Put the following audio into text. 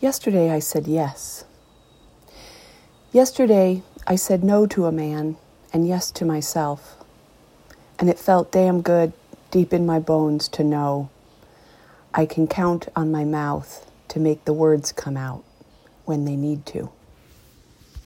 Yesterday I said yes. Yesterday I said no to a man and yes to myself. And it felt damn good deep in my bones to know I can count on my mouth to make the words come out when they need to.